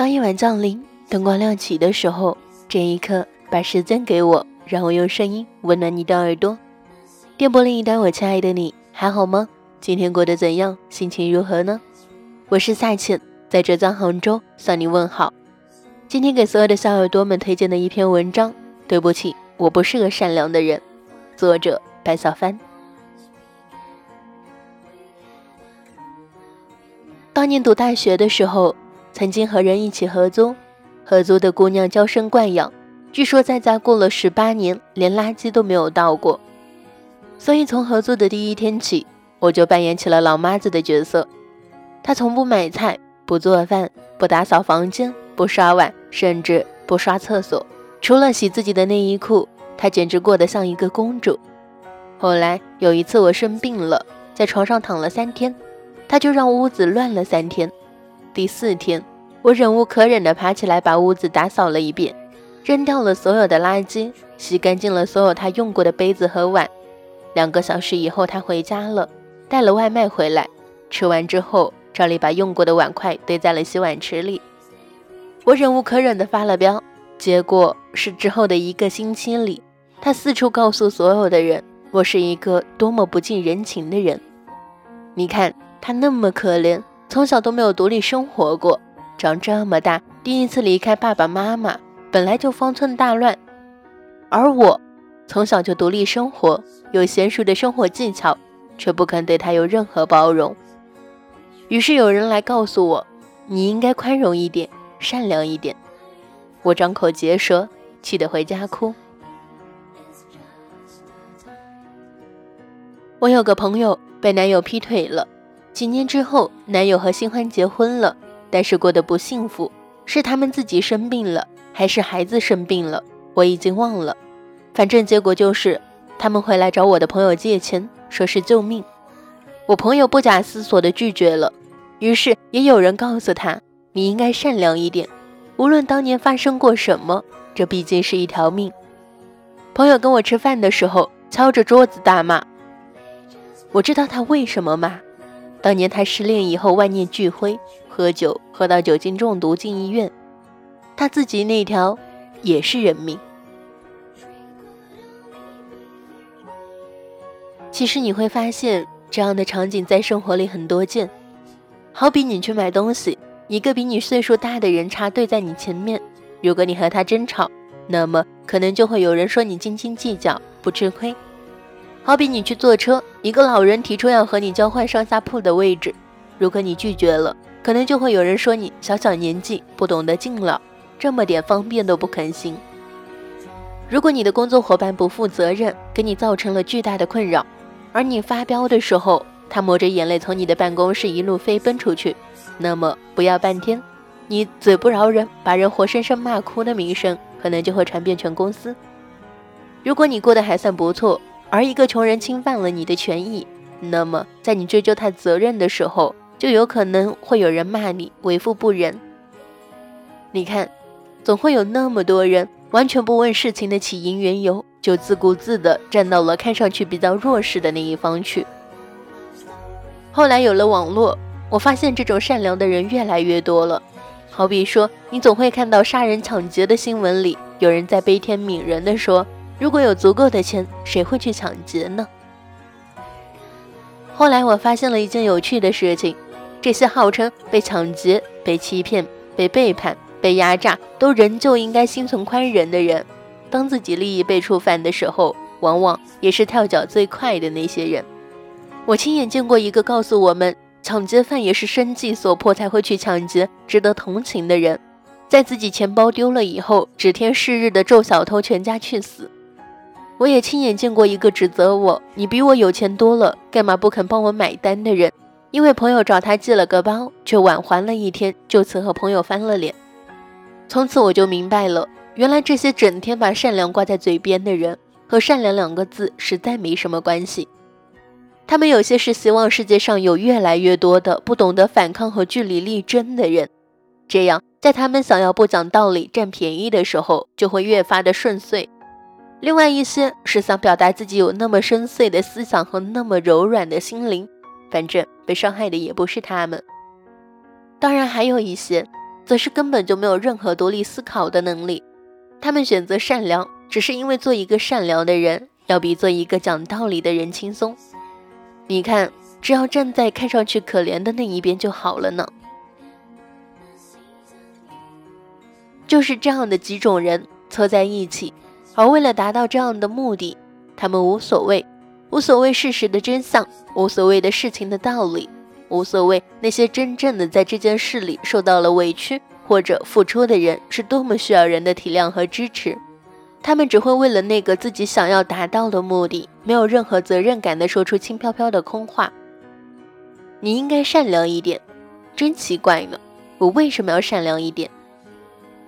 当夜晚降临，灯光亮起的时候，这一刻，把时间给我，让我用声音温暖你的耳朵。电波另一端，我亲爱的你还好吗？今天过得怎样？心情如何呢？我是夏倩，在浙江杭州向你问好。今天给所有的小耳朵们推荐的一篇文章。对不起，我不是个善良的人。作者白小帆。当年读大学的时候。曾经和人一起合租，合租的姑娘娇生惯养，据说在家过了十八年，连垃圾都没有倒过。所以从合租的第一天起，我就扮演起了老妈子的角色。她从不买菜，不做饭，不打扫房间，不刷碗，甚至不刷厕所。除了洗自己的内衣裤，她简直过得像一个公主。后来有一次我生病了，在床上躺了三天，她就让屋子乱了三天。第四天，我忍无可忍地爬起来，把屋子打扫了一遍，扔掉了所有的垃圾，洗干净了所有他用过的杯子和碗。两个小时以后，他回家了，带了外卖回来。吃完之后，照例把用过的碗筷堆在了洗碗池里。我忍无可忍地发了飙，结果是之后的一个星期里，他四处告诉所有的人，我是一个多么不近人情的人。你看他那么可怜。从小都没有独立生活过，长这么大第一次离开爸爸妈妈，本来就方寸大乱。而我从小就独立生活，有娴熟的生活技巧，却不肯对他有任何包容。于是有人来告诉我，你应该宽容一点，善良一点。我张口结舌，气得回家哭。我有个朋友被男友劈腿了。几年之后，男友和新欢结婚了，但是过得不幸福。是他们自己生病了，还是孩子生病了？我已经忘了。反正结果就是，他们回来找我的朋友借钱，说是救命。我朋友不假思索地拒绝了。于是也有人告诉他：“你应该善良一点，无论当年发生过什么，这毕竟是一条命。”朋友跟我吃饭的时候，敲着桌子大骂。我知道他为什么骂。当年他失恋以后，万念俱灰，喝酒喝到酒精中毒进医院。他自己那条也是人命。其实你会发现，这样的场景在生活里很多见。好比你去买东西，一个比你岁数大的人插队在你前面，如果你和他争吵，那么可能就会有人说你斤斤计较，不吃亏。好比你去坐车，一个老人提出要和你交换上下铺的位置，如果你拒绝了，可能就会有人说你小小年纪不懂得敬老，这么点方便都不肯行。如果你的工作伙伴不负责任，给你造成了巨大的困扰，而你发飙的时候，他抹着眼泪从你的办公室一路飞奔出去，那么不要半天，你嘴不饶人，把人活生生骂哭的名声，可能就会传遍全公司。如果你过得还算不错。而一个穷人侵犯了你的权益，那么在你追究他责任的时候，就有可能会有人骂你为富不仁。你看，总会有那么多人完全不问事情的起因缘由，就自顾自地站到了看上去比较弱势的那一方去。后来有了网络，我发现这种善良的人越来越多了。好比说，你总会看到杀人抢劫的新闻里，有人在悲天悯人地说。如果有足够的钱，谁会去抢劫呢？后来我发现了一件有趣的事情：这些号称被抢劫、被欺骗、被背叛、被压榨，都仍旧应该心存宽仁的人，当自己利益被触犯的时候，往往也是跳脚最快的那些人。我亲眼见过一个告诉我们，抢劫犯也是生计所迫才会去抢劫，值得同情的人，在自己钱包丢了以后，指天誓日的咒小偷全家去死。我也亲眼见过一个指责我：“你比我有钱多了，干嘛不肯帮我买单？”的人，因为朋友找他借了个包，却晚还了一天，就此和朋友翻了脸。从此我就明白了，原来这些整天把善良挂在嘴边的人，和善良两个字实在没什么关系。他们有些是希望世界上有越来越多的不懂得反抗和据理力争的人，这样在他们想要不讲道理、占便宜的时候，就会越发的顺遂。另外一些是想表达自己有那么深邃的思想和那么柔软的心灵，反正被伤害的也不是他们。当然还有一些则是根本就没有任何独立思考的能力。他们选择善良，只是因为做一个善良的人，要比做一个讲道理的人轻松。你看，只要站在看上去可怜的那一边就好了呢。就是这样的几种人凑在一起，而为了达到这样的目的，他们无所谓，无所谓事实的真相，无所谓的事情的道理，无所谓那些真正的在这件事里受到了委屈或者付出的人是多么需要人的体谅和支持。他们只会为了那个自己想要达到的目的，没有任何责任感的说出轻飘飘的空话。你应该善良一点，真奇怪呢，我为什么要善良一点？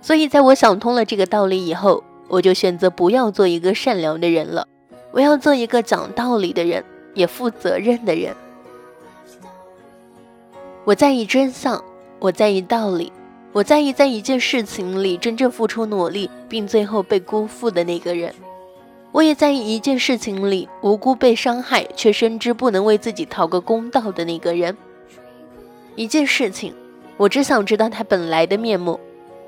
所以，在我想通了这个道理以后，我就选择不要做一个善良的人了。我要做一个讲道理的人，也负责任的人。我在意真相，我在意道理，我在意在一件事情里真正付出努力并最后被辜负的那个人。我也在意一件事情里无辜被伤害却深知不能为自己讨个公道的那个人。一件事情，我只想知道它本来的面目。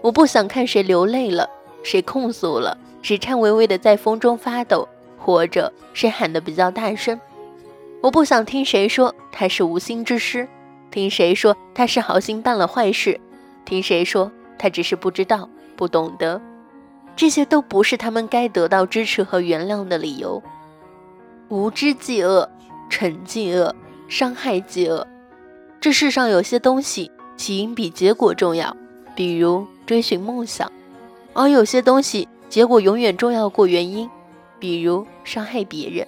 我不想看谁流泪了，谁控诉了，谁颤巍巍的在风中发抖，或者谁喊得比较大声。我不想听谁说他是无心之失，听谁说他是好心办了坏事，听谁说他只是不知道、不懂得。这些都不是他们该得到支持和原谅的理由。无知即恶，惩即恶，伤害即恶。这世上有些东西，起因比结果重要，比如。追寻梦想，而有些东西结果永远重要过原因，比如伤害别人。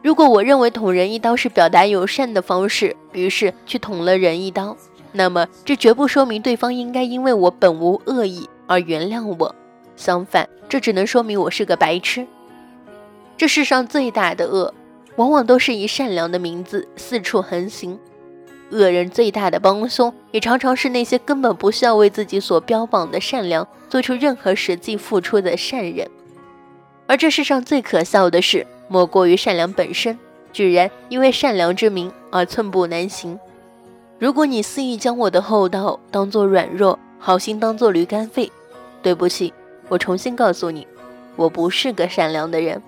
如果我认为捅人一刀是表达友善的方式，于是去捅了人一刀，那么这绝不说明对方应该因为我本无恶意而原谅我。相反，这只能说明我是个白痴。这世上最大的恶，往往都是以善良的名字四处横行。恶人最大的帮凶，也常常是那些根本不需要为自己所标榜的善良做出任何实际付出的善人。而这世上最可笑的事，莫过于善良本身居然因为善良之名而寸步难行。如果你肆意将我的厚道当做软弱，好心当做驴肝肺，对不起，我重新告诉你，我不是个善良的人。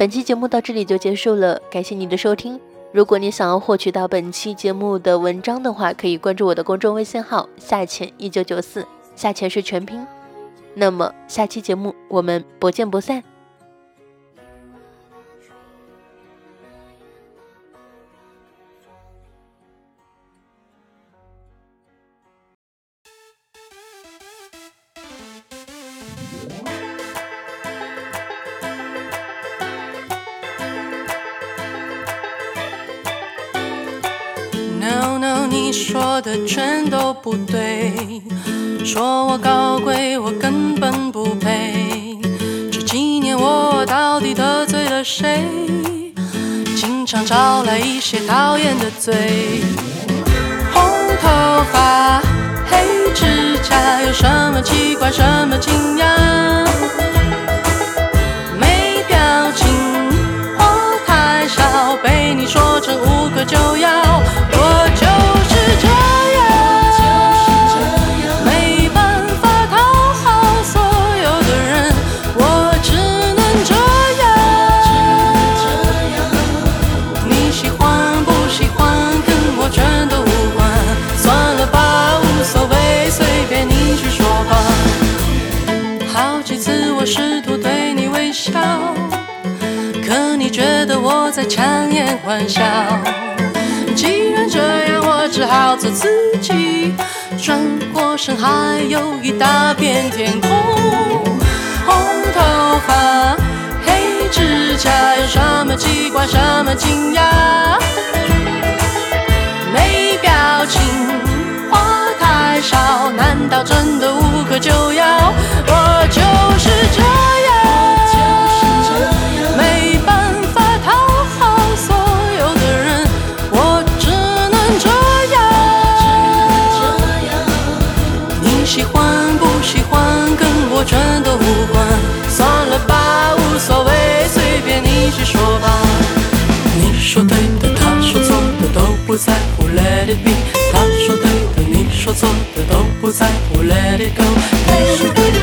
本期节目到这里就结束了，感谢你的收听。如果你想要获取到本期节目的文章的话，可以关注我的公众微信号“下潜一九九四”，下潜是全拼。那么下期节目我们不见不散。说的全都不对，说我高贵，我根本不配。这几年我到底得罪了谁？经常招来一些讨厌的嘴。红头发，黑指甲，有什么奇怪，什么惊讶？可你觉得我在强颜欢笑。既然这样，我只好做自己。转过身，还有一大片天空。红头发，黑指甲，有什么奇怪，什么惊讶？没不在乎，let it be。他说对的，你说错的，都不在乎。let it go。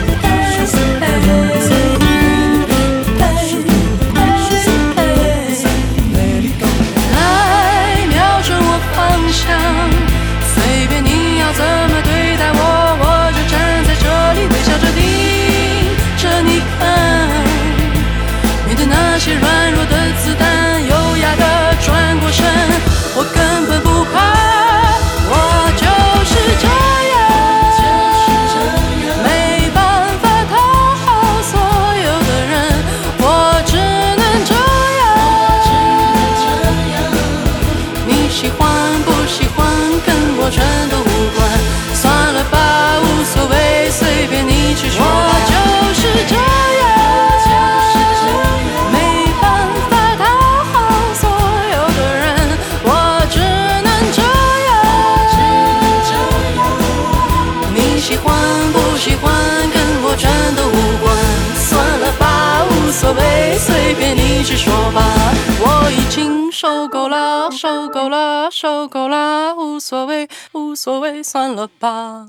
所谓，随便你去说吧。我已经受够了，受够了，受够了，无所谓，无所谓，算了吧。